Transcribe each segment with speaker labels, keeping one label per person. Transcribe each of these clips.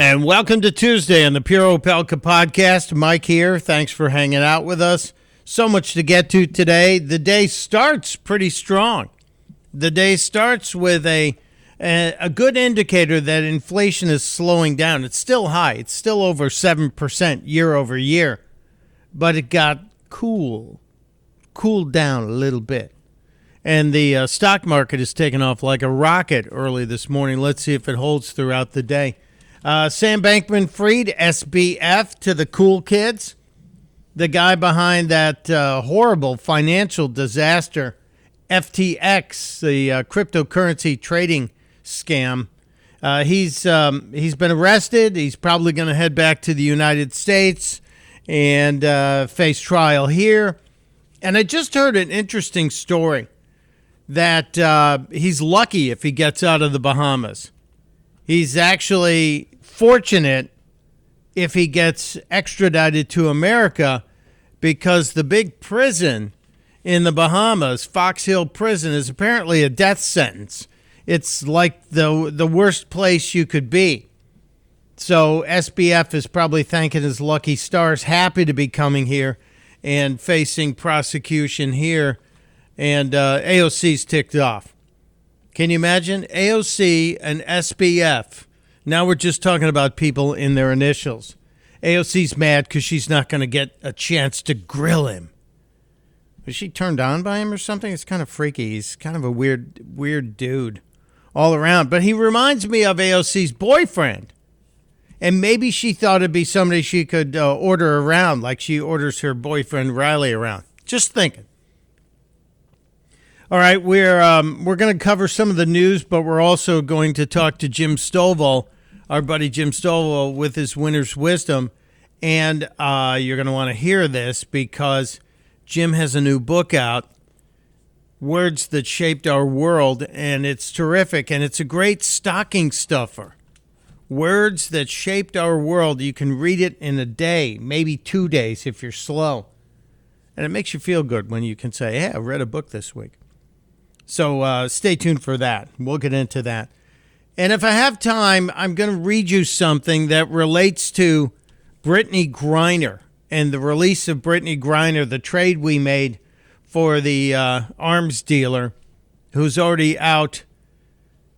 Speaker 1: And welcome to Tuesday on the Pure Opelka podcast. Mike here. Thanks for hanging out with us. So much to get to today. The day starts pretty strong. The day starts with a a, good indicator that inflation is slowing down. It's still high. It's still over 7% year over year. But it got cool. Cooled down a little bit. And the uh, stock market is taking off like a rocket early this morning. Let's see if it holds throughout the day. Uh, Sam Bankman Fried, SBF to the cool kids. The guy behind that uh, horrible financial disaster, FTX, the uh, cryptocurrency trading scam. Uh, he's um, he's been arrested. He's probably going to head back to the United States and uh, face trial here. And I just heard an interesting story that uh, he's lucky if he gets out of the Bahamas. He's actually fortunate if he gets extradited to America because the big prison in the Bahamas, Fox Hill Prison, is apparently a death sentence. It's like the the worst place you could be. So SBF is probably thanking his lucky stars, happy to be coming here and facing prosecution here. And uh, AOC's ticked off. Can you imagine? AOC and SBF. Now we're just talking about people in their initials. AOC's mad because she's not going to get a chance to grill him. Was she turned on by him or something? It's kind of freaky. He's kind of a weird, weird dude all around. But he reminds me of AOC's boyfriend. And maybe she thought it'd be somebody she could uh, order around, like she orders her boyfriend Riley around. Just thinking. All right, we're um, we're going to cover some of the news, but we're also going to talk to Jim Stovall, our buddy Jim Stovall, with his winner's wisdom, and uh, you're going to want to hear this because Jim has a new book out, Words That Shaped Our World, and it's terrific, and it's a great stocking stuffer. Words That Shaped Our World. You can read it in a day, maybe two days if you're slow, and it makes you feel good when you can say, "Hey, I read a book this week." So uh, stay tuned for that. We'll get into that. And if I have time, I'm going to read you something that relates to Brittney Griner and the release of Brittney Griner, the trade we made for the uh, arms dealer who's already out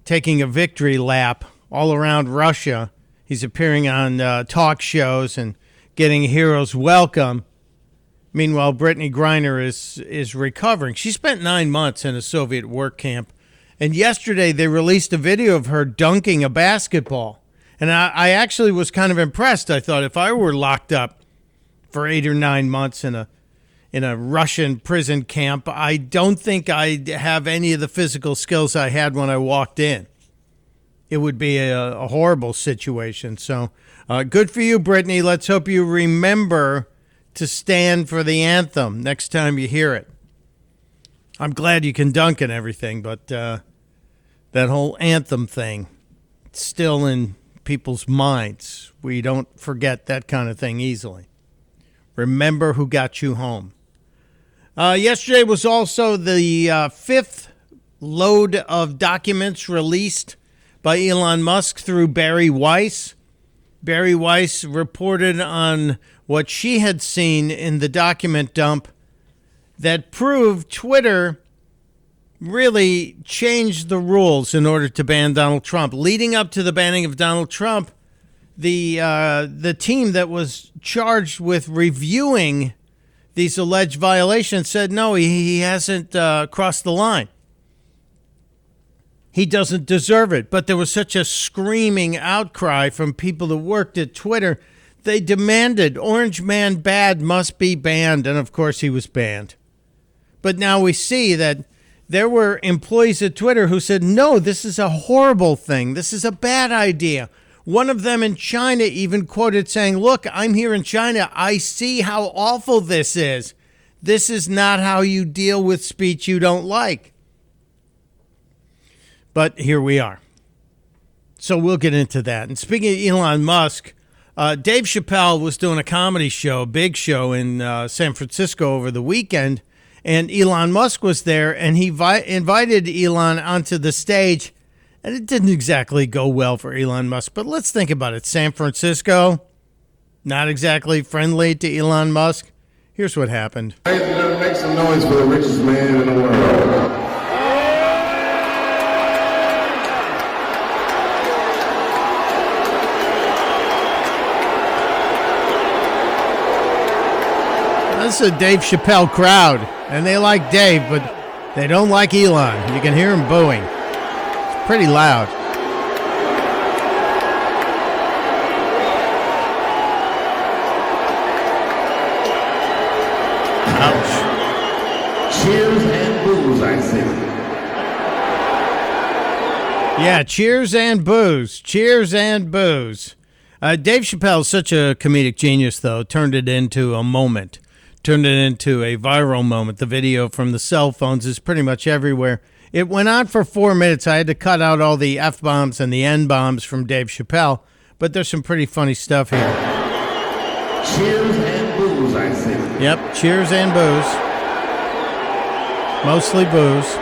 Speaker 1: taking a victory lap all around Russia. He's appearing on uh, talk shows and getting a hero's welcome. Meanwhile, Brittney Griner is is recovering. She spent nine months in a Soviet work camp, and yesterday they released a video of her dunking a basketball. And I, I actually was kind of impressed. I thought if I were locked up for eight or nine months in a in a Russian prison camp, I don't think I'd have any of the physical skills I had when I walked in. It would be a, a horrible situation. So, uh, good for you, Brittney. Let's hope you remember to stand for the anthem next time you hear it. I'm glad you can dunk and everything, but uh, that whole anthem thing, still in people's minds. We don't forget that kind of thing easily. Remember who got you home. Uh, yesterday was also the uh, fifth load of documents released by Elon Musk through Bari Weiss. Bari Weiss reported on what she had seen in the document dump that proved Twitter really changed the rules in order to ban Donald Trump. Leading up to the banning of Donald Trump, the uh, the team that was charged with reviewing these alleged violations said no, he, he hasn't uh, crossed the line. He doesn't deserve it. But there was such a screaming outcry from people that worked at Twitter they demanded Orange Man Bad must be banned, and of course he was banned. But now we see that there were employees at Twitter who said, no, this is a horrible thing. This is a bad idea. One of them in China even quoted saying, Look, I'm here in China. I see how awful this is. This is not how you deal with speech you don't like. But here we are. So we'll get into that. And speaking of Elon Musk, uh, Dave Chappelle was doing a comedy show, big show in uh, San Francisco over the weekend, and Elon Musk was there, and he vi- invited Elon onto the stage And it didn't exactly go well for Elon Musk, but let's think about it. San Francisco, not exactly friendly to Elon Musk. Here's what happened.
Speaker 2: Make some noise for the richest man in the world.
Speaker 1: This is a Dave Chappelle crowd, and they like Dave, but they don't like Elon. You can hear him booing. It's pretty loud. Ouch.
Speaker 2: Cheers and booze, I say.
Speaker 1: Yeah, cheers and booze. Cheers and booze. Uh, Dave Chappelle's such a comedic genius, though, turned it into a moment, turned it into a viral moment. The video from the cell phones is pretty much everywhere. It went on for four minutes. I had to cut out all the F bombs and the N bombs from Dave Chappelle, but there's some pretty funny stuff here.
Speaker 2: Cheers and booze, I say.
Speaker 1: Yep, cheers and booze. Mostly booze.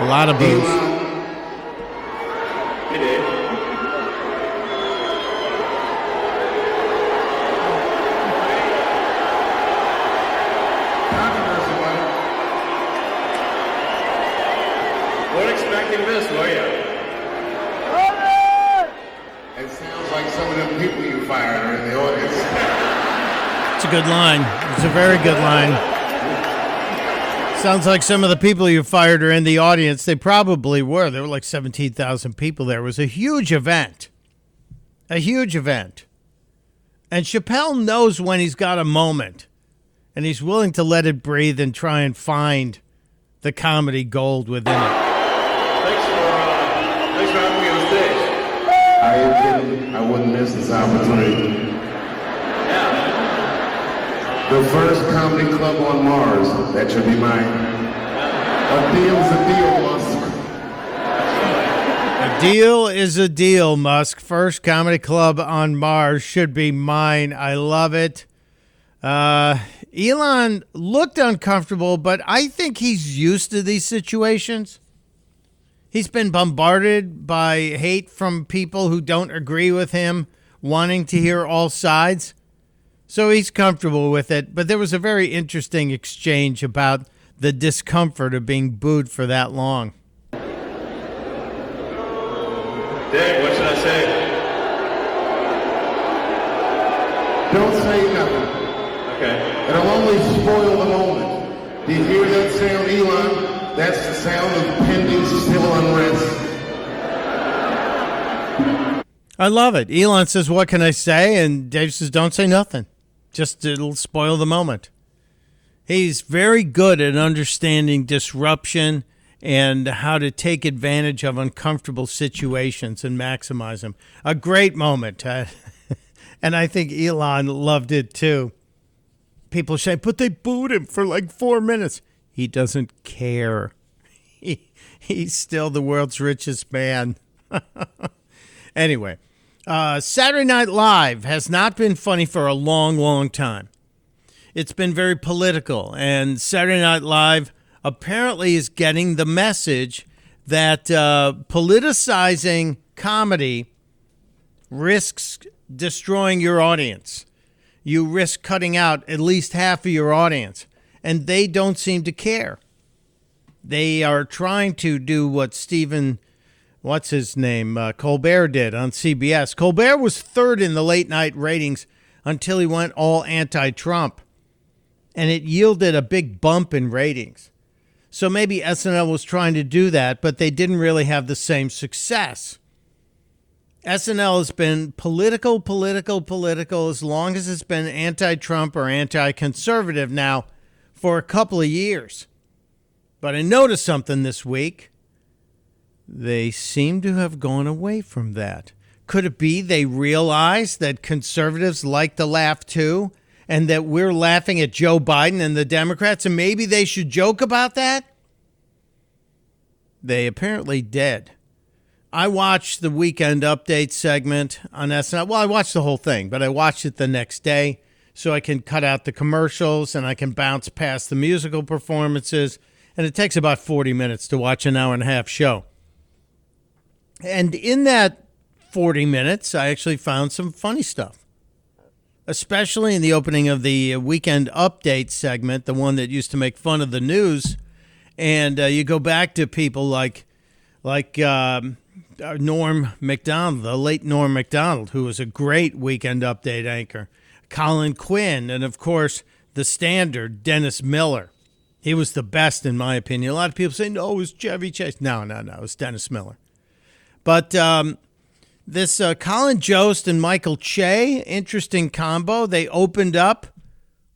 Speaker 1: A lot of booze.
Speaker 2: Elon,
Speaker 3: Hey, Dave.
Speaker 2: controversy, man.
Speaker 3: Weren't expecting this, were you?
Speaker 2: It sounds like some of them people you fired are in the audience.
Speaker 1: It's a good line. It's a very good line. Sounds like some of the people you fired are in the audience. They probably were. There were like 17,000 people there. It was a huge event. A huge event. And Chappelle knows when he's got a moment and he's willing to let it breathe and try and find the comedy gold within it.
Speaker 3: Thanks for, uh, thanks for having me on stage.
Speaker 2: I wouldn't miss this opportunity.
Speaker 3: Yeah,
Speaker 2: The first comedy club on Mars. That should be mine. A deal's a deal, Musk.
Speaker 1: A deal is a deal, Musk. First comedy club on Mars should be mine. I love it. Uh, Elon looked uncomfortable, but I think he's used to these situations. He's been bombarded by hate from people who don't agree with him, wanting to hear all sides. So he's comfortable with it. But there was a very interesting exchange about the discomfort of being booed for that long.
Speaker 3: Dave, what should I say?
Speaker 2: Don't say nothing.
Speaker 3: Okay.
Speaker 2: It'll only spoil the moment. Do you hear that sound, Elon? That's the sound of pending civil unrest.
Speaker 1: I love it. Elon says, What can I say? And Dave says, Don't say nothing. Just it'll spoil the moment. He's very good at understanding disruption and how to take advantage of uncomfortable situations and maximize them. A great moment. Uh, and I think Elon loved it too. People say, But they booed him for like four minutes. He doesn't care. He, he's still the world's richest man. Anyway, uh, Saturday Night Live has not been funny for a long, long time. It's been very political, and Saturday Night Live apparently is getting the message that uh, politicizing comedy risks destroying your audience. You risk cutting out at least half of your audience, and they don't seem to care. They are trying to do what Stephen what's his name? Uh, Colbert did on CBS. Colbert was third in the late night ratings until he went all anti Trump. And it yielded a big bump in ratings. So maybe SNL was trying to do that, but they didn't really have the same success. SNL has been political, political, political as long as it's been anti Trump or anti conservative now for a couple of years. But I noticed something this week they seem to have gone away from that. Could it be they realize that conservatives like to laugh too, and that we're laughing at Joe Biden and the Democrats, and maybe they should joke about that? They apparently did. I watched the weekend update segment on SNL. Well, I watched the whole thing, but I watched it the next day so I can cut out the commercials and I can bounce past the musical performances. And it takes about 40 minutes to watch an hour and a half show. And in that 40 minutes, I actually found some funny stuff, especially in the opening of the weekend update segment, the one that used to make fun of the news. And uh, you go back to people like, like um, uh, Norm Macdonald, the late Norm Macdonald, who was a great weekend update anchor, Colin Quinn, and of course, the standard, Dennis Miller. He was the best, in my opinion. A lot of people say, no, it was Chevy Chase. No, no, no, it was Dennis Miller. But um, this uh, Colin Jost and Michael Che, interesting combo. They opened up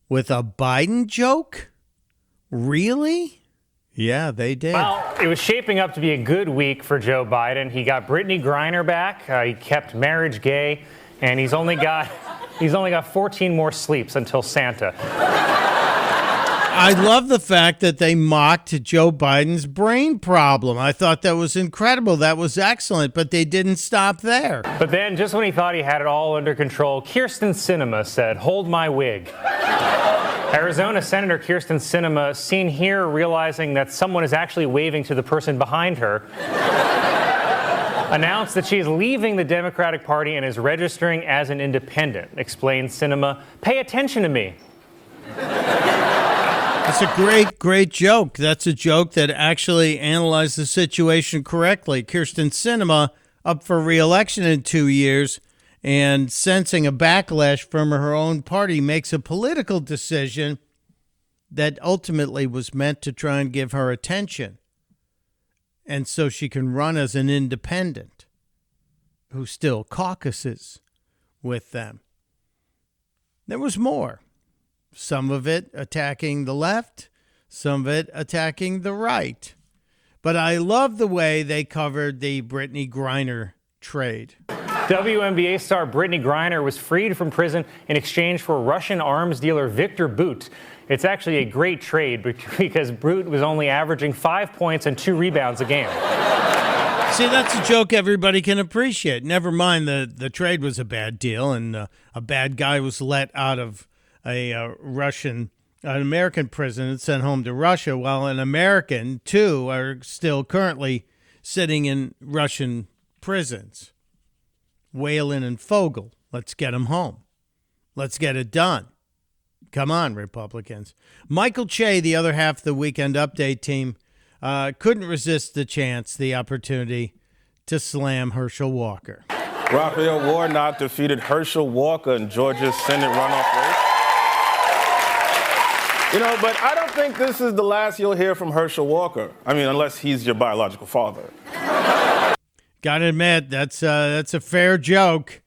Speaker 1: with a Biden joke. Really? Yeah, they did.
Speaker 4: Well, it was shaping up to be a good week for Joe Biden. He got Brittney Griner back. Uh, he kept marriage gay, and he's only got he's only got 14 more sleeps until Santa.
Speaker 1: I love the fact that they mocked Joe Biden's brain problem. I thought that was incredible. That was excellent, but they didn't stop there.
Speaker 4: But then, just when he thought he had it all under control, Kyrsten Sinema said, Hold my wig. Arizona Senator Kyrsten Sinema seen here realizing that someone is actually waving to the person behind her, announced that she is leaving the Democratic Party and is registering as an independent. Explained Sinema. Pay attention to me.
Speaker 1: That's a great, great joke. That's a joke that actually analyzed the situation correctly. Kyrsten Sinema up for reelection in two years and sensing a backlash from her own party makes a political decision that ultimately was meant to try and give her attention. And so she can run as an independent who still caucuses with them. There was more some of it attacking the left, some of it attacking the right. But I love the way they covered the Brittney Griner trade.
Speaker 4: WNBA star Brittney Griner was freed from prison in exchange for Russian arms dealer Viktor Bout. It's actually a great trade because Bout was only averaging five points and two rebounds a game.
Speaker 1: See, that's a joke everybody can appreciate. Never mind the the trade was a bad deal and uh, a bad guy was let out of a uh, Russian, an American prison and sent home to Russia, while an American, too, are still currently sitting in Russian prisons. Whelan and Fogel, let's get them home. Let's get it done. Come on, Republicans. Michael Che, the other half of the weekend update team, uh, couldn't resist the chance, the opportunity to slam Herschel Walker.
Speaker 3: Raphael Warnock defeated Herschel Walker in Georgia's Senate runoff race. You know, but I don't think this is the last you'll hear from Herschel Walker. I mean, unless he's your biological father.
Speaker 1: Gotta admit, that's uh, that's a fair joke.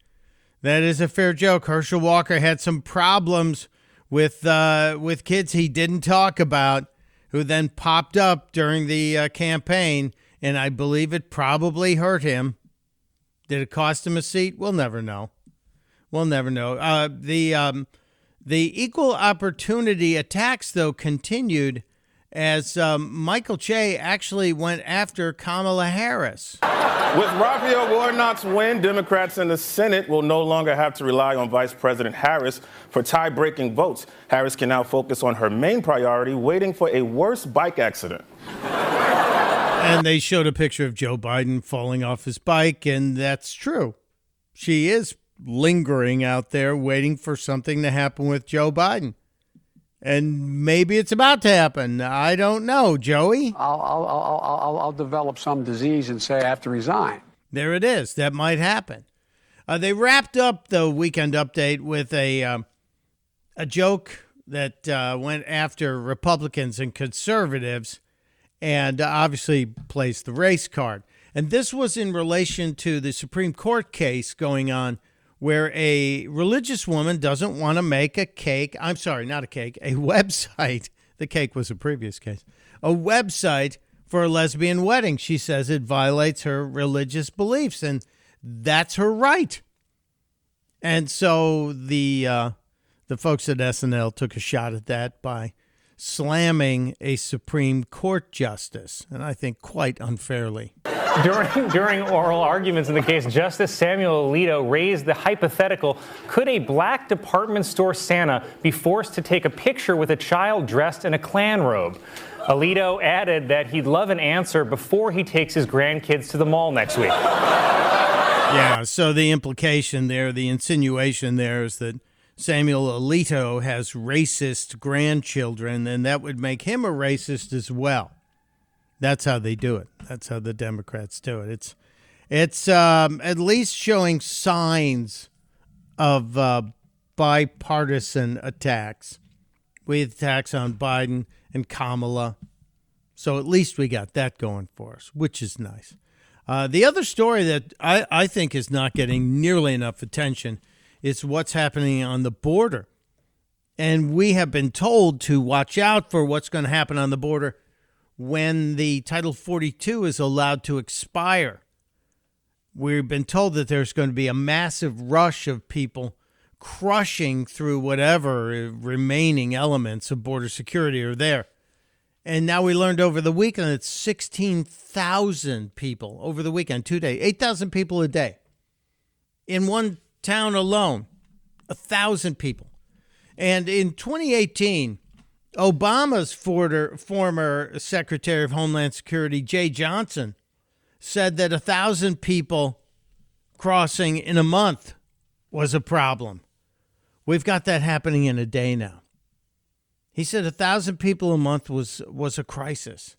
Speaker 1: That is a fair joke. Herschel Walker had some problems with uh, with kids he didn't talk about, who then popped up during the uh, campaign, and I believe it probably hurt him. Did it cost him a seat? We'll never know. We'll never know. Uh, the um, the equal opportunity attacks, though, continued as um, Michael Che actually went after Kamala Harris.
Speaker 3: With Raphael Warnock's win, Democrats in the Senate will no longer have to rely on Vice President Harris for tie breaking votes. Harris can now focus on her main priority, waiting for a worse bike accident.
Speaker 1: and they showed a picture of Joe Biden falling off his bike, and that's true. She is lingering out there waiting for something to happen with Joe Biden. And maybe it's about to happen. I don't know, Joey.
Speaker 5: I'll, I'll, I'll, I'll, I'll develop some disease and say I have to resign.
Speaker 1: There it is. That might happen. Uh, they wrapped up the weekend update with a um, a joke that uh, went after Republicans and conservatives, and obviously plays the race card. And this was in relation to the Supreme Court case going on where a religious woman doesn't want to make a cake. I'm sorry, not a cake, a website. The cake was a previous case. A website for a lesbian wedding. She says it violates her religious beliefs, and that's her right. And so the uh, the folks at SNL took a shot at that by slamming a Supreme Court justice, and I think quite unfairly.
Speaker 4: During, during oral arguments in the case, Justice Samuel Alito raised the hypothetical could a black department store Santa be forced to take a picture with a child dressed in a Klan robe? Alito added that he'd love an answer before he takes his grandkids to the mall next week.
Speaker 1: Yeah, so the implication there, the insinuation there is that Samuel Alito has racist grandchildren, and that would make him a racist as well. That's how they do it. That's how the Democrats do it. It's it's um, at least showing signs of uh, bipartisan attacks. with attacks on Biden and Kamala, so at least we got that going for us, which is nice. Uh, the other story that I, I think is not getting nearly enough attention is what's happening on the border. And we have been told to watch out for what's going to happen on the border when the Title 42 is allowed to expire. We've been told that there's going to be a massive rush of people crushing through whatever remaining elements of border security are there. And now we learned over the weekend it's 16,000 people over the weekend, two days, 8,000 people a day. In one town alone, a thousand people. And in 2018, Obama's former, former Secretary of Homeland Security, Jeh Johnson, said that a thousand people crossing in a month was a problem. We've got that happening in a day now. He said a thousand people a month was was a crisis.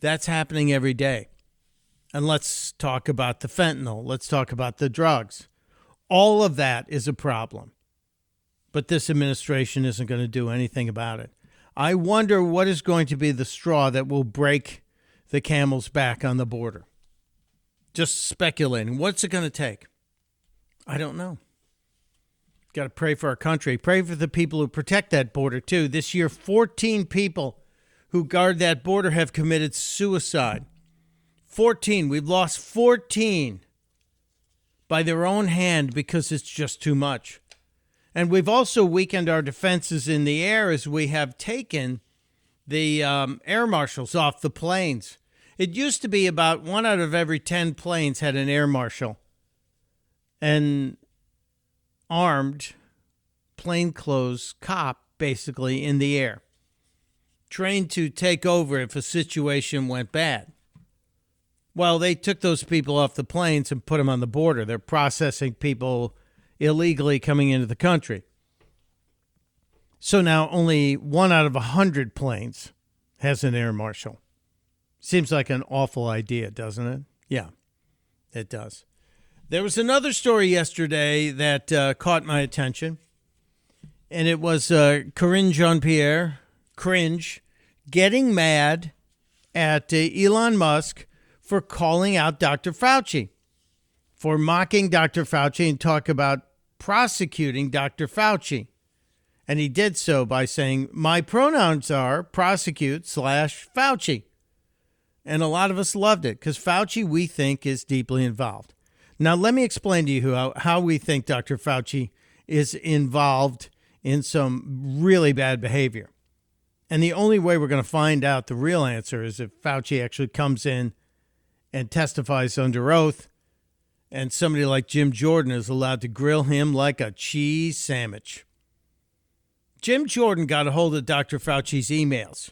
Speaker 1: That's happening every day. And let's talk about the fentanyl. Let's talk about the drugs. All of that is a problem. But this administration isn't going to do anything about it. I wonder what is going to be the straw that will break the camel's back on the border. Just speculating. What's it going to take? I don't know. Got to pray for our country. Pray for the people who protect that border, too. This year, 14 people who guard that border have committed suicide. 14. We've lost 14 by their own hand because it's just too much. And we've also weakened our defenses in the air as we have taken the um, air marshals off the planes. It used to be about one out of every 10 planes had an air marshal. And armed plainclothes cop basically in the air, trained to take over if a situation went bad. Well, they took those people off the planes and put them on the border. They're processing people illegally coming into the country. So now only one out of a hundred planes has an air marshal. Seems like an awful idea, doesn't it? Yeah, it does. There was another story yesterday that uh, caught my attention, and it was uh, Karine Jean Pierre, cringe, getting mad at uh, Elon Musk for calling out Dr. Fauci, for mocking Dr. Fauci and talk about prosecuting Dr. Fauci. And he did so by saying, My pronouns are prosecute slash Fauci. And a lot of us loved it because Fauci, we think, is deeply involved. Now, let me explain to you how, how we think Dr. Fauci is involved in some really bad behavior. And the only way we're going to find out the real answer is if Fauci actually comes in and testifies under oath, and somebody like Jim Jordan is allowed to grill him like a cheese sandwich. Jim Jordan got a hold of Dr. Fauci's emails.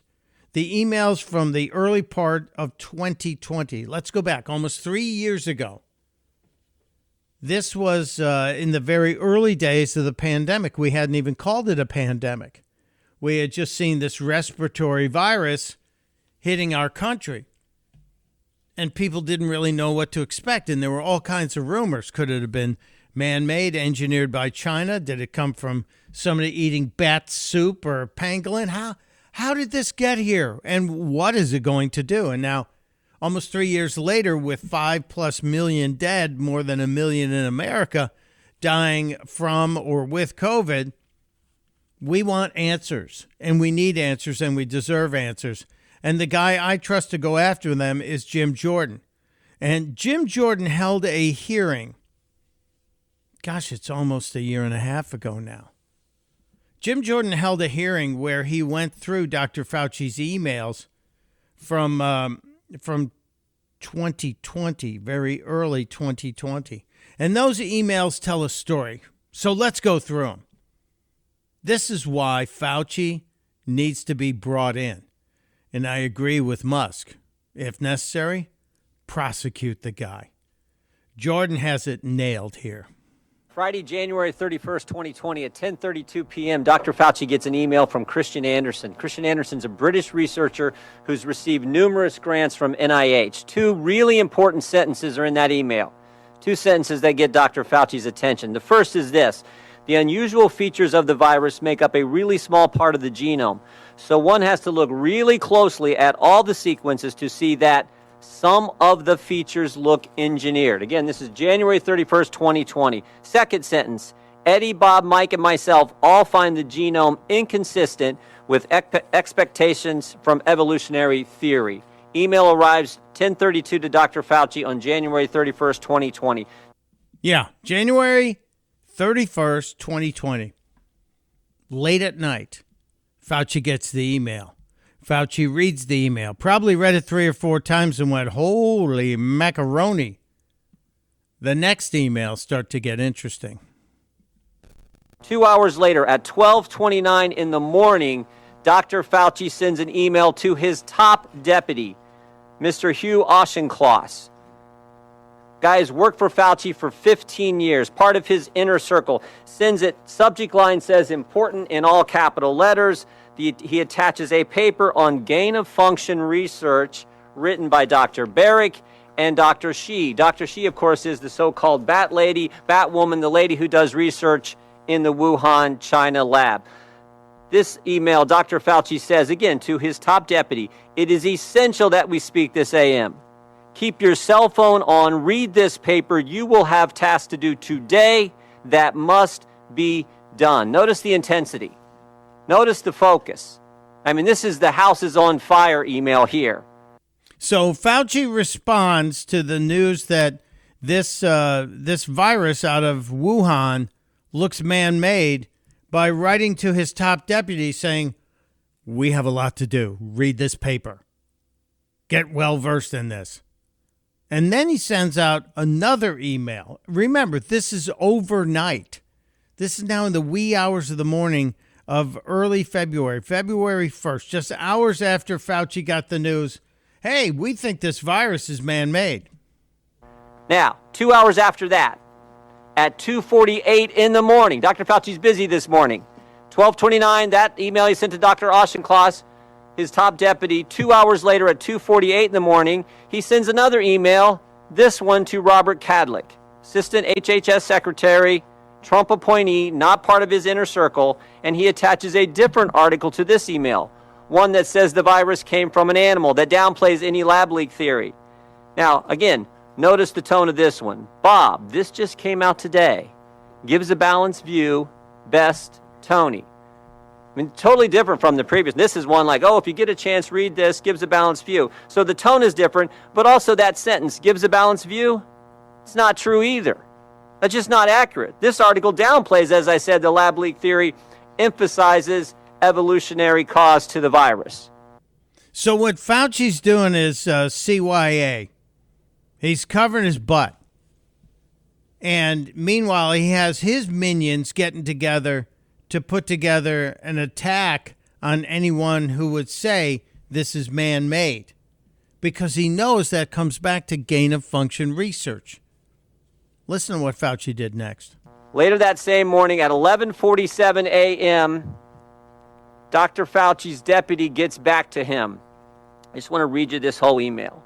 Speaker 1: The emails from the early part of 2020. Let's go back almost three years ago. This was uh, in the very early days of the pandemic. We hadn't even called it a pandemic. We had just seen this respiratory virus hitting our country. And people didn't really know what to expect. And there were all kinds of rumors. Could it have been man made, engineered by China? Did it come from somebody eating bat soup or pangolin? How, how did this get here? And what is it going to do? And now, almost three years later, with five plus million dead, more than a million in America dying from or with COVID, we want answers and we need answers and we deserve answers. And the guy I trust to go after them is Jim Jordan. And Jim Jordan held a hearing. Gosh, it's almost a year and a half ago now. Jim Jordan held a hearing where he went through Dr. Fauci's emails from um, from 2020, very early 2020. And those emails tell a story. So let's go through them. This is why Fauci needs to be brought in. And I agree with Musk. If necessary, prosecute the guy. Jordan has it nailed here.
Speaker 6: Friday, January 31st, 2020 at 10:32 p.m., Dr. Fauci gets an email from Kristian Andersen. Kristian Andersen's a British researcher who's received numerous grants from NIH. Two really important sentences are in that email. Two sentences that get Dr. Fauci's attention. The first is this: the unusual features of the virus make up a really small part of the genome. So one has to look really closely at all the sequences to see that some of the features look engineered. Again, this is January 31st, 2020. Second sentence Eddie, Bob, Mike, and myself all find the genome inconsistent with expectations from evolutionary theory. Email arrives 1032 to Dr. Fauci on January 31st, 2020.
Speaker 1: Yeah, January 31st, 2020. Late at night, Fauci gets the email. Fauci reads the email, probably read it three or four times and went, Holy macaroni. The next emails start to get interesting.
Speaker 6: Two hours later, at 1229 in the morning, Dr. Fauci sends an email to his top deputy, Mr. Hugh Auchincloss. Guys worked for Fauci for 15 years, part of his inner circle. Sends it, subject line says important in all capital letters the, he attaches a paper on gain of function research written by Dr. Baric and Dr. Shi. Dr. Shi, of course, is the so called Bat Lady, Bat Woman, the lady who does research in the Wuhan, China lab. This email, Dr. Fauci says again to his top deputy, it is essential that we speak this AM. Keep your cell phone on, read this paper. You will have tasks to do today that must be done. Notice the intensity. Notice the focus. I mean, this is the house is on fire email here.
Speaker 1: So Fauci responds to the news that this uh, this virus out of Wuhan looks man-made by writing to his top deputy saying, "We have a lot to do. Read this paper. Get well versed in this." And then he sends out another email. Remember, this is overnight. This is now in the wee hours of the morning of early February, February 1st, just hours after Fauci got the news hey, we think this virus is man made.
Speaker 6: Now, two hours after that, at 2.48 in the morning, Dr. Fauci's busy this morning. 1229, that email he sent to Dr. Austin Auchincloss, his top deputy. Two hours later at 2.48 in the morning, he sends another email, this one to Robert Kadlec, Assistant HHS Secretary, Trump appointee, not part of his inner circle, and he attaches a different article to this email, one that says the virus came from an animal, that downplays any lab leak theory. Now, again, notice the tone of this one. Bob, this just came out today. Gives a balanced view, best Tony. I mean, totally different from the previous. This is one like, oh, if you get a chance, read this, gives a balanced view. So the tone is different, but also that sentence, gives a balanced view, it's not true either. That's just not accurate. This article downplays, as I said, the lab leak theory, emphasizes evolutionary cause to the virus.
Speaker 1: So what Fauci's doing is uh, CYA. He's covering his butt. And meanwhile, he has his minions getting together to put together an attack on anyone who would say this is man made because he knows that comes back to gain of function research. Listen to what Fauci did next.
Speaker 6: Later that same morning at 11:47 a.m., Dr. Fauci's deputy gets back to him. I just want to read you this whole email.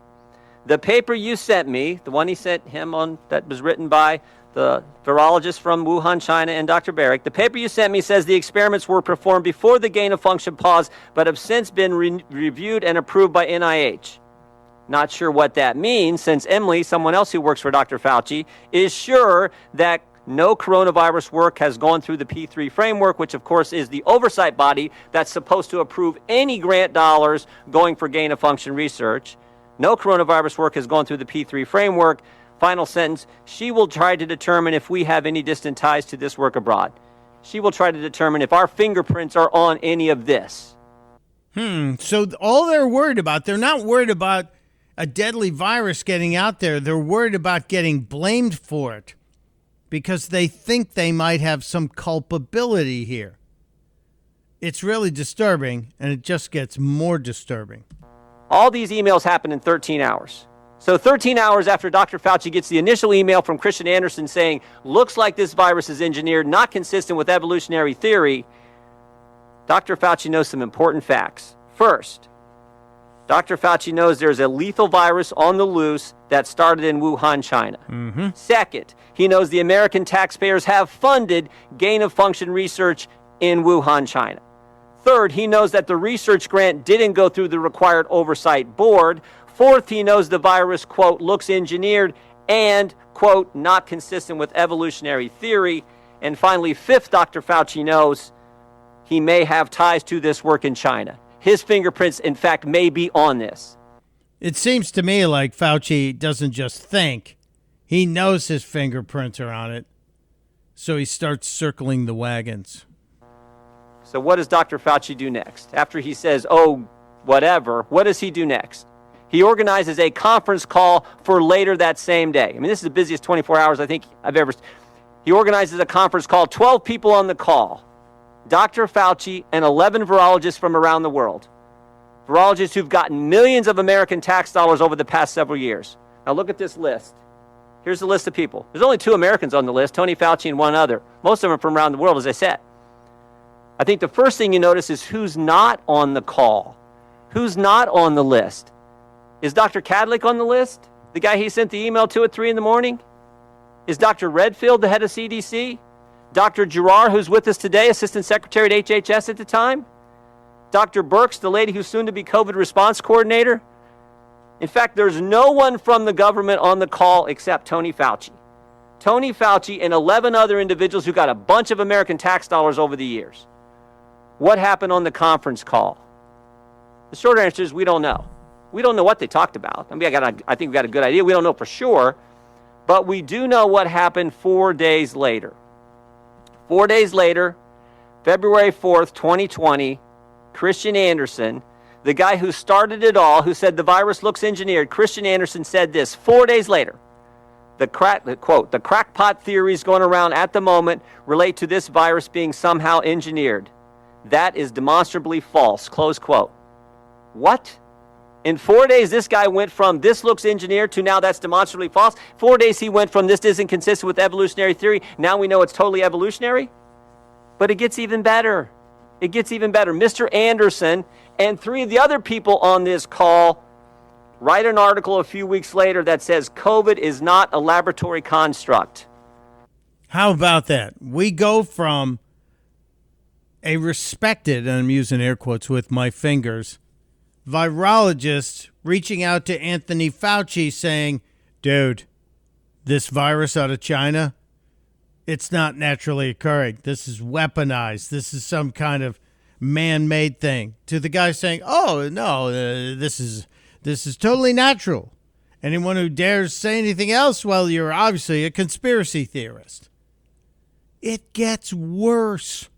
Speaker 6: The paper you sent me, the one he sent him on that was written by the virologist from Wuhan, China, and Dr. Baric, the paper you sent me says the experiments were performed before the gain of function pause, but have since been re- reviewed and approved by NIH. Not sure what that means, since Emily, someone else who works for Dr. Fauci, is sure that no coronavirus work has gone through the P3 framework, which of course is the oversight body that's supposed to approve any grant dollars going for gain of function research. No coronavirus work has gone through the P3 framework. Final sentence She will try to determine if we have any distant ties to this work abroad. She will try to determine if our fingerprints are on any of this.
Speaker 1: Hmm. So all they're worried about, they're not worried about a deadly virus getting out there, they're worried about getting blamed for it because they think they might have some culpability here. It's really disturbing, and it just gets more disturbing.
Speaker 6: All these emails happen in 13 hours. So, 13 hours after Dr. Fauci gets the initial email from Kristian Andersen saying, looks like this virus is engineered, not consistent with evolutionary theory, Dr. Fauci knows some important facts. First, Dr. Fauci knows there's a lethal virus on the loose that started in Wuhan, China.
Speaker 1: Mm-hmm.
Speaker 6: Second, he knows the American taxpayers have funded gain of function research in Wuhan, China. Third, he knows that the research grant didn't go through the required oversight board. Fourth, he knows the virus, quote, looks engineered and, quote, not consistent with evolutionary theory. And finally, fifth, Dr. Fauci knows he may have ties to this work in China. His fingerprints, in fact, may be on this.
Speaker 1: It seems to me like Fauci doesn't just think, he knows his fingerprints are on it. So he starts circling the wagons.
Speaker 6: So, what does Dr. Fauci do next? After he says, oh, whatever, what does he do next? He organizes a conference call for later that same day. I mean, this is the busiest 24 hours I think I've ever. He organizes a conference call, 12 people on the call. Dr. Fauci and 11 virologists from around the world. Virologists who've gotten millions of American tax dollars over the past several years. Now, look at this list. Here's the list of people. There's only two Americans on the list Tony Fauci and one other. Most of them are from around the world, as I said. I think the first thing you notice is who's not on the call, who's not on the list. Is Dr. Kadlec on the list? The guy he sent the email to at 3 in the morning? Is Dr. Redfield the head of CDC? Dr. Giroir, who's with us today, Assistant Secretary at HHS at the time? Dr. Birx, the lady who's soon to be COVID response coordinator? In fact, there's no one from the government on the call except Tony Fauci. Tony Fauci and 11 other individuals who got a bunch of American tax dollars over the years. What happened on the conference call? The short answer is we don't know. We don't know what they talked about. I mean, I, got a, I think we got a good idea. We don't know for sure, but we do know what happened four days later. Four days later, February 4th, 2020, Kristian Andersen, the guy who started it all, who said the virus looks engineered, Kristian Andersen said this four days later. The crack, quote, the crackpot theories going around at the moment relate to this virus being somehow engineered. That is demonstrably false. Close quote. What? In four days, this guy went from this looks engineered to now that's demonstrably false. Four days, he went from this isn't consistent with evolutionary theory. Now we know it's totally evolutionary. But it gets even better. It gets even better. Mr. Andersen and three of the other people on this call write an article a few weeks later that says COVID is not a laboratory construct.
Speaker 1: How about that? We go from a respected, and I'm using air quotes with my fingers, virologist reaching out to Anthony Fauci saying, dude, this virus out of China, it's not naturally occurring. This is weaponized. This is some kind of man-made thing. To the guy saying, "Oh no, uh, this is this is totally natural." Anyone who dares say anything else, well, you're obviously a conspiracy theorist. It gets worse.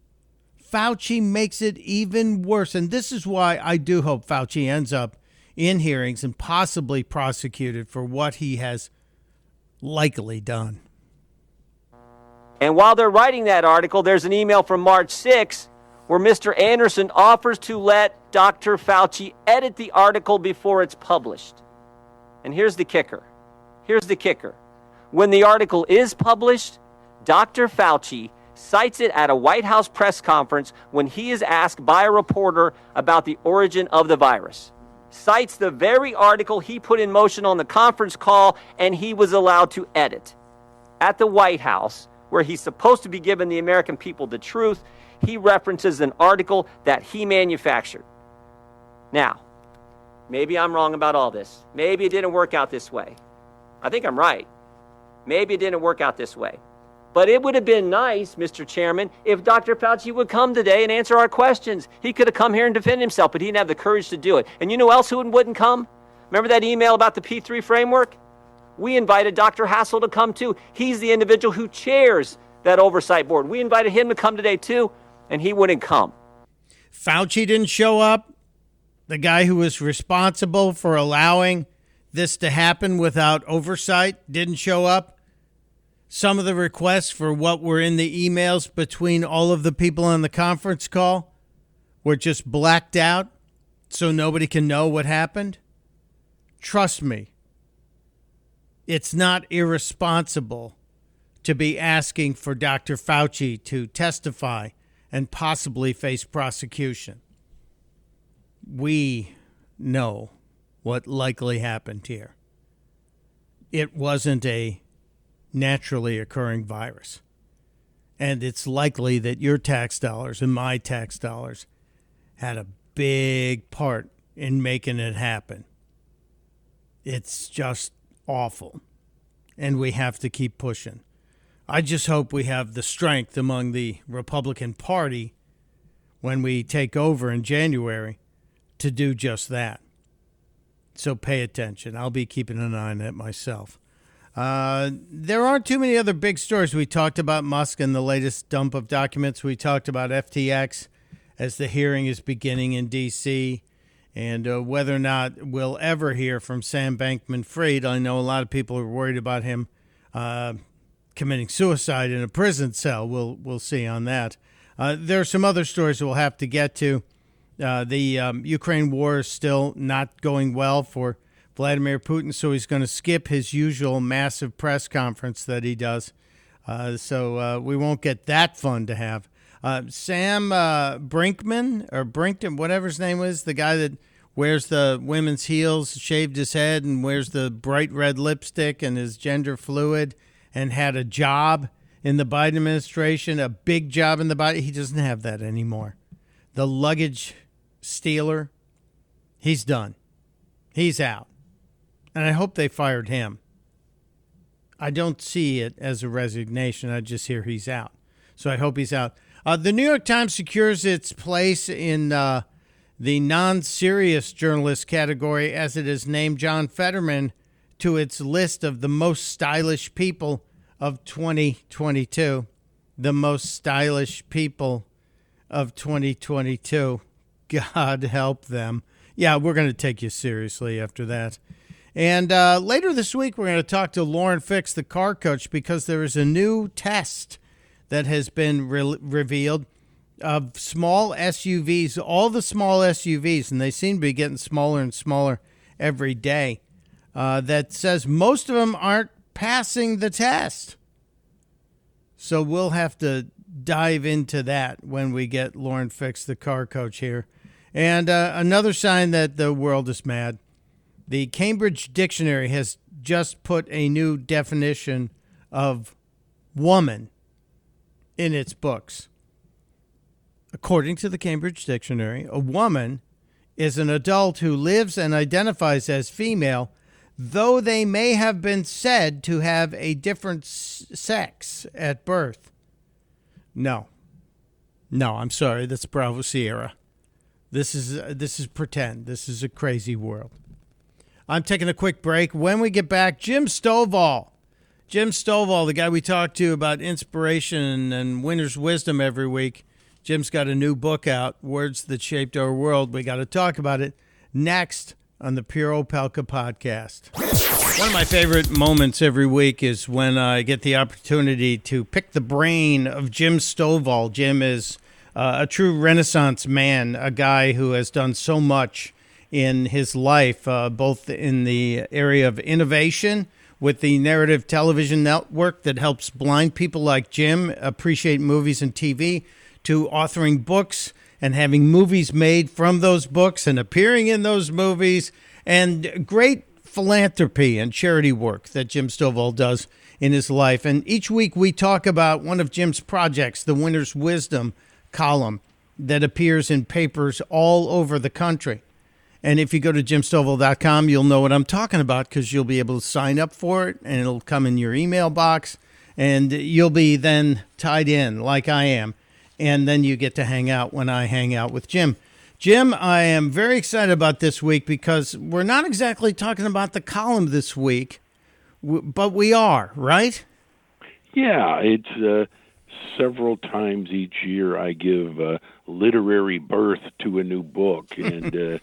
Speaker 1: Fauci makes it even worse. And this is why I do hope Fauci ends up in hearings and possibly prosecuted for what he has likely done.
Speaker 6: And while they're writing that article, there's an email from March 6 where Mr. Andersen offers to let Dr. Fauci edit the article before it's published. And here's the kicker. Here's the kicker. When the article is published, Dr. Fauci cites it at a White House press conference when he is asked by a reporter about the origin of the virus. Cites the very article he put in motion on the conference call and he was allowed to edit. At the White House, where he's supposed to be giving the American people the truth, he references an article that he manufactured. Now, maybe I'm wrong about all this. Maybe it didn't work out this way. I think I'm right. Maybe it didn't work out this way. But it would have been nice, Mr. Chairman, if Dr. Fauci would come today and answer our questions. He could have come here and defend himself, but he didn't have the courage to do it. And you know else who wouldn't come? Remember that email about the P3 framework? We invited Dr. Hassel to come too. He's the individual who chairs that oversight board. We invited him to come today too, and he wouldn't come.
Speaker 1: Fauci didn't show up. The guy who was responsible for allowing this to happen without oversight, didn't show up. Some of the requests for what were in the emails between all of the people on the conference call were just blacked out so nobody can know what happened. Trust me, it's not irresponsible to be asking for Dr. Fauci to testify and possibly face prosecution. We know what likely happened here. It wasn't a naturally occurring virus. And it's likely that your tax dollars and my tax dollars had a big part in making it happen. It's just awful. And we have to keep pushing. I just hope we have the strength among the Republican Party when we take over in January to do just that. So pay attention. I'll be keeping an eye on it myself. Uh, there aren't too many other big stories. We talked about Musk and the latest dump of documents. We talked about FTX as the hearing is beginning in D.C. and uh, whether or not we'll ever hear from Sam Bankman Fried. I know a lot of people are worried about him uh, committing suicide in a prison cell. We'll, we'll see on that. Uh, there are some other stories we'll have to get to. Uh, the um, Ukraine war is still not going well for Vladimir Putin, so he's going to skip his usual massive press conference that he does. Uh, so uh, we won't get that fun to have. Uh, Sam uh, Brinkman or Brinkton, whatever his name was, the guy that wears the women's heels, shaved his head, and wears the bright red lipstick, and is gender fluid, and had a job in the Biden administration, a big job in the Biden. He doesn't have that anymore. The luggage stealer, he's done. He's out. And I hope they fired him. I don't see it as a resignation. I just hear he's out. So I hope he's out. Uh, the New York Times secures its place in uh, the non serious journalist category as it has named John Fetterman to its list of the most stylish people of 2022. The most stylish people of 2022. God help them. Yeah, we're going to take you seriously after that. And uh, later this week, we're going to talk to Lauren Fix, the car coach, because there is a new test that has been re- revealed of small SUVs, all the small SUVs, and they seem to be getting smaller and smaller every day, uh, that says most of them aren't passing the test. So we'll have to dive into that when we get Lauren Fix, the car coach, here. And uh, another sign that the world is mad the Cambridge Dictionary has just put a new definition of woman in its books. According to the Cambridge Dictionary, a woman is an adult who lives and identifies as female, though they may have been said to have a different sex at birth. No. No, I'm sorry. That's Bravo Sierra. This is uh, this is pretend. This is a crazy world. I'm taking a quick break. When we get back, Jim Stovall. Jim Stovall, the guy we talk to about inspiration and winner's wisdom every week. Jim's got a new book out, Words That Shaped Our World. We got to talk about it next on the Pure Opelka podcast. One of my favorite moments every week is when I get the opportunity to pick the brain of Jim Stovall. Jim is uh, a true Renaissance man, a guy who has done so much in his life, uh, both in the area of innovation with the narrative television network that helps blind people like Jim appreciate movies and TV, to authoring books and having movies made from those books and appearing in those movies, and great philanthropy and charity work that Jim Stovall does in his life. And each week we talk about one of Jim's projects, the Winner's Wisdom column, that appears in papers all over the country. And if you go to jimstovall.com, you'll know what I'm talking about because you'll be able to sign up for it and it'll come in your email box and you'll be then tied in like I am. And then you get to hang out when I hang out with Jim. Jim, I am very excited about this week because we're not exactly talking about the column this week, but we are, right?
Speaker 7: Yeah, it's uh, several times each year I give uh, literary birth to a new book, and uh,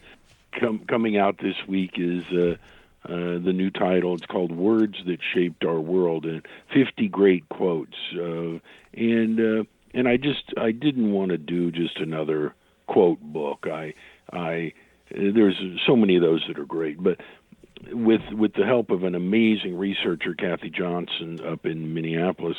Speaker 7: com- coming out this week is uh, Uh, the new title. It's called "Words That Shaped Our World," and 50 great quotes. Uh, and uh, and I just I didn't want to do just another quote book. I I there's so many of those that are great, but with with the help of an amazing researcher, Kathy Johnson, up in Minneapolis,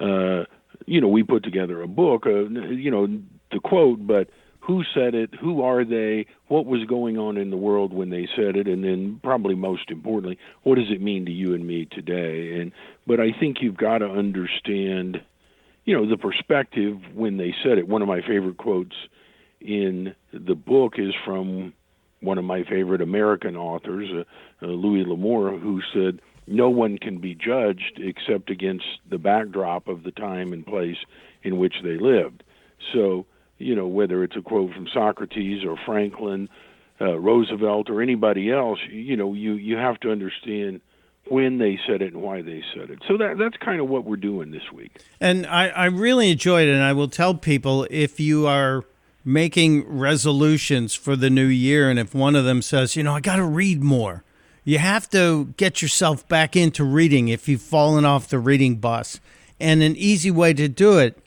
Speaker 7: uh, you know, we put together a book. Uh, you know, the quote, but who said it? Who are they? What was going on in the world when they said it? And then, probably most importantly, what does it mean to you and me today? And but I think you've got to understand, you know, the perspective when they said it. One of my favorite quotes in the book is from one of my favorite American authors, uh, uh, Louis L'Amour, who said, "No one can be judged except against the backdrop of the time and place in which they lived." So, you know, whether it's a quote from Socrates or Franklin, uh, Roosevelt, or anybody else, you know, you you have to understand when they said it and why they said it. So that that's kind of what we're doing this week.
Speaker 1: And I, I really enjoyed it. And I will tell people if you are making resolutions for the new year, and if one of them says, you know, I got to read more, you have to get yourself back into reading if you've fallen off the reading bus. And an easy way to do it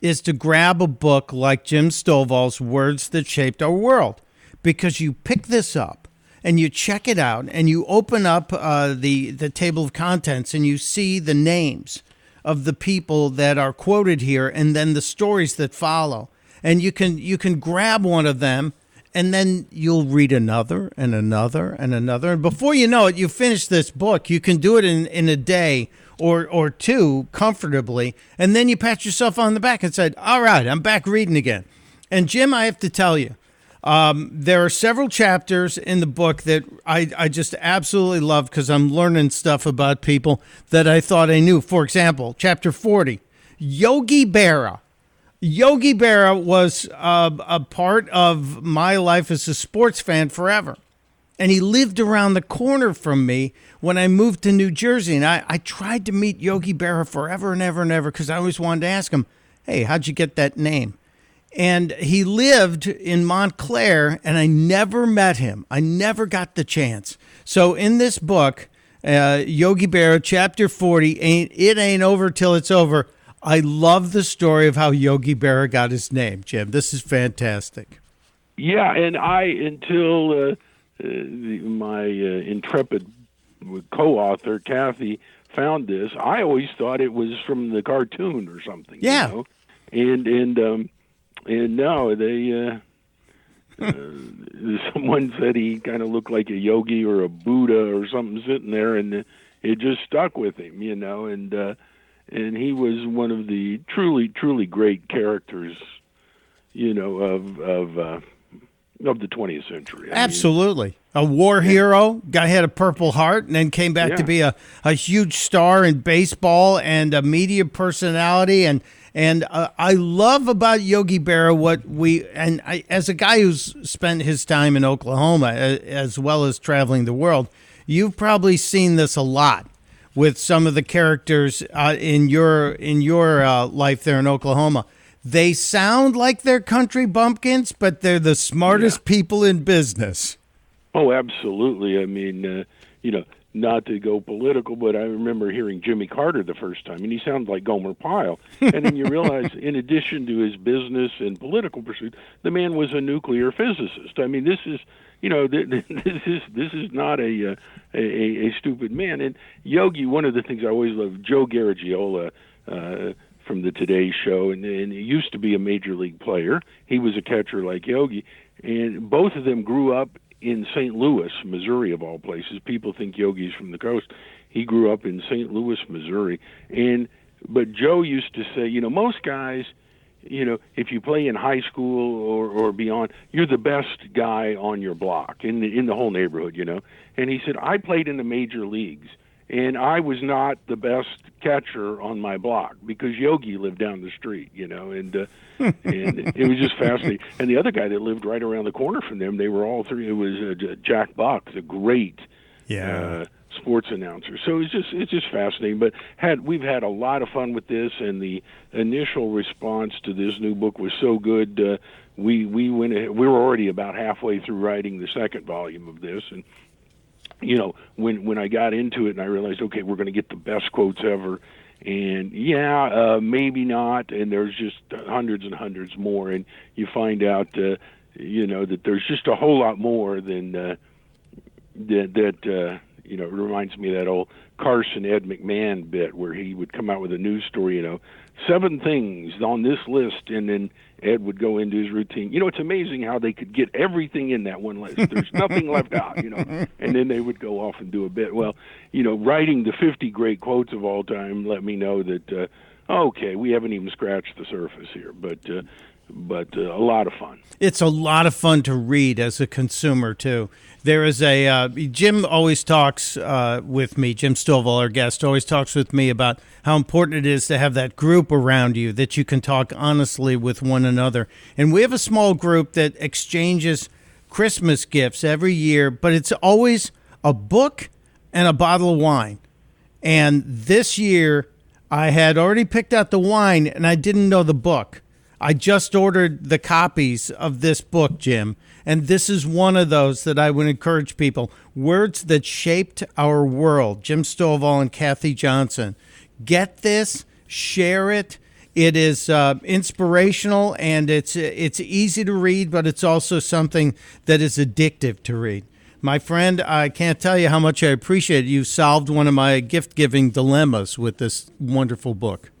Speaker 1: is to grab a book like Jim Stovall's Words That Shaped Our World, because you pick this up and you check it out and you open up uh, the the table of contents and you see the names of the people that are quoted here and then the stories that follow. And you can you can grab one of them and then you'll read another and another and another. And before you know it you finish this book. You can do it in in a day or or two comfortably and then you pat yourself on the back and said all right i'm back reading again and jim i have to tell you um, there are several chapters in the book that I, I just absolutely love because I'm learning stuff about people that I thought I knew. For example, chapter 40, Yogi Berra. Yogi Berra was uh, a part of my life as a sports fan forever. And he lived around the corner from me when I moved to New Jersey. And I, I tried to meet Yogi Berra forever and ever and ever because I always wanted to ask him, hey, how'd you get that name? and he lived in Montclair, and I never met him. I never got the chance. So in this book, uh, Yogi Berra, chapter forty, ain't it ain't over till it's over. I love the story of how Yogi Berra got his name, Jim. This is fantastic.
Speaker 7: Yeah, and I until uh, the, my uh, intrepid co-author Kathy found this, I always thought it was from the cartoon or something.
Speaker 1: Yeah.
Speaker 7: You know? And and um, and now they. Uh, uh, someone said he kind of looked like a yogi or a Buddha or something sitting there, and it just stuck with him, you know. And uh, and he was one of the truly, truly great characters, you know, of of uh, of the 20th century. I mean,
Speaker 1: Absolutely. A war hero, guy had a purple heart, and then came back to be a, a huge star in baseball and a media personality. And and uh, I love about Yogi Berra what we and I, as a guy who's spent his time in Oklahoma a- as well as traveling the world, you've probably seen this a lot with some of the characters uh, in your in your uh, life there in Oklahoma. They sound like they're country bumpkins, but they're the smartest people in business.
Speaker 7: Oh, absolutely. I mean, uh, you know, not to go political, but I remember hearing Jimmy Carter the first time, and he sounded like Gomer Pyle. And then you realize, in addition to his business and political pursuit, the man was a nuclear physicist. I mean, this is, you know, th- th- this is this is not a, uh, a a a stupid man. And Yogi, one of the things I always love, Joe Garagiola. Uh, from the Today Show, and, and he used to be a major league player. He was a catcher like Yogi, and both of them grew up in St. Louis, Missouri, of all places. People think Yogi's from the coast. He grew up in St. Louis, Missouri, and but Joe used to say, you know, most guys, you know, if you play in high school or or beyond, you're the best guy on your block in the in the whole neighborhood, you know. And he said, I played in the major leagues and I was not the best catcher on my block because Yogi lived down the street, you know, and uh, and it was just fascinating. And the other guy that lived right around the corner from them, they were all three. It was uh, Jack Buck, the great uh, sports announcer. So it's just it's just fascinating. But had we've had a lot of fun with this, and the initial response to this new book was so good. Uh, we we went ahead, we were already about halfway through writing the second volume of this, and you know, when when I got into it and I realized, okay, we're going to get the best quotes ever, and yeah, uh, maybe not, and there's just hundreds and hundreds more, and you find out, uh, you know, that there's just a whole lot more than uh, that. that uh, you know, it reminds me of that old Carson Ed McMahon bit where he would come out with a news story, you know, seven things on this list, and then Ed would go into his routine. You know, it's amazing how they could get everything in that one list. There's nothing left out, you know, and then they would go off and do a bit. Well, you know, writing the 50 great quotes of all time let me know that, uh, okay, we haven't even scratched the surface here, but. Uh, but uh, a lot of fun.
Speaker 1: It's a lot of fun to read as a consumer too. There is a uh, Jim always talks uh, with me. Jim Stovall, our guest, always talks with me about how important it is to have that group around you that you can talk honestly with one another. And we have a small group that exchanges Christmas gifts every year, but it's always a book and a bottle of wine. And this year, I had already picked out the wine, and I didn't know the book. I just ordered the copies of this book, Jim, and this is one of those that I would encourage people. Words that shaped our world. Jim Stovall and Kathy Johnson. Get this, share it. It is uh, inspirational and it's it's easy to read, but it's also something that is addictive to read. My friend, I can't tell you how much I appreciate it. You solved one of my gift giving dilemmas with this wonderful book.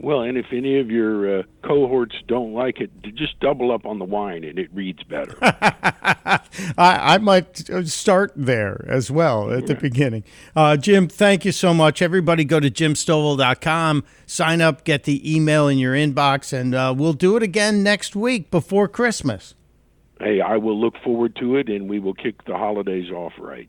Speaker 7: Well, and if any of your uh, cohorts don't like it, just double up on the wine, and it reads better.
Speaker 1: I, I, might start there as well at the beginning. Uh, Jim, thank you so much. Everybody go to jimstovall.com, sign up, get the email in your inbox, and uh, we'll do it again next week before Christmas.
Speaker 7: Hey, I will look forward to it, and we will kick the holidays off right.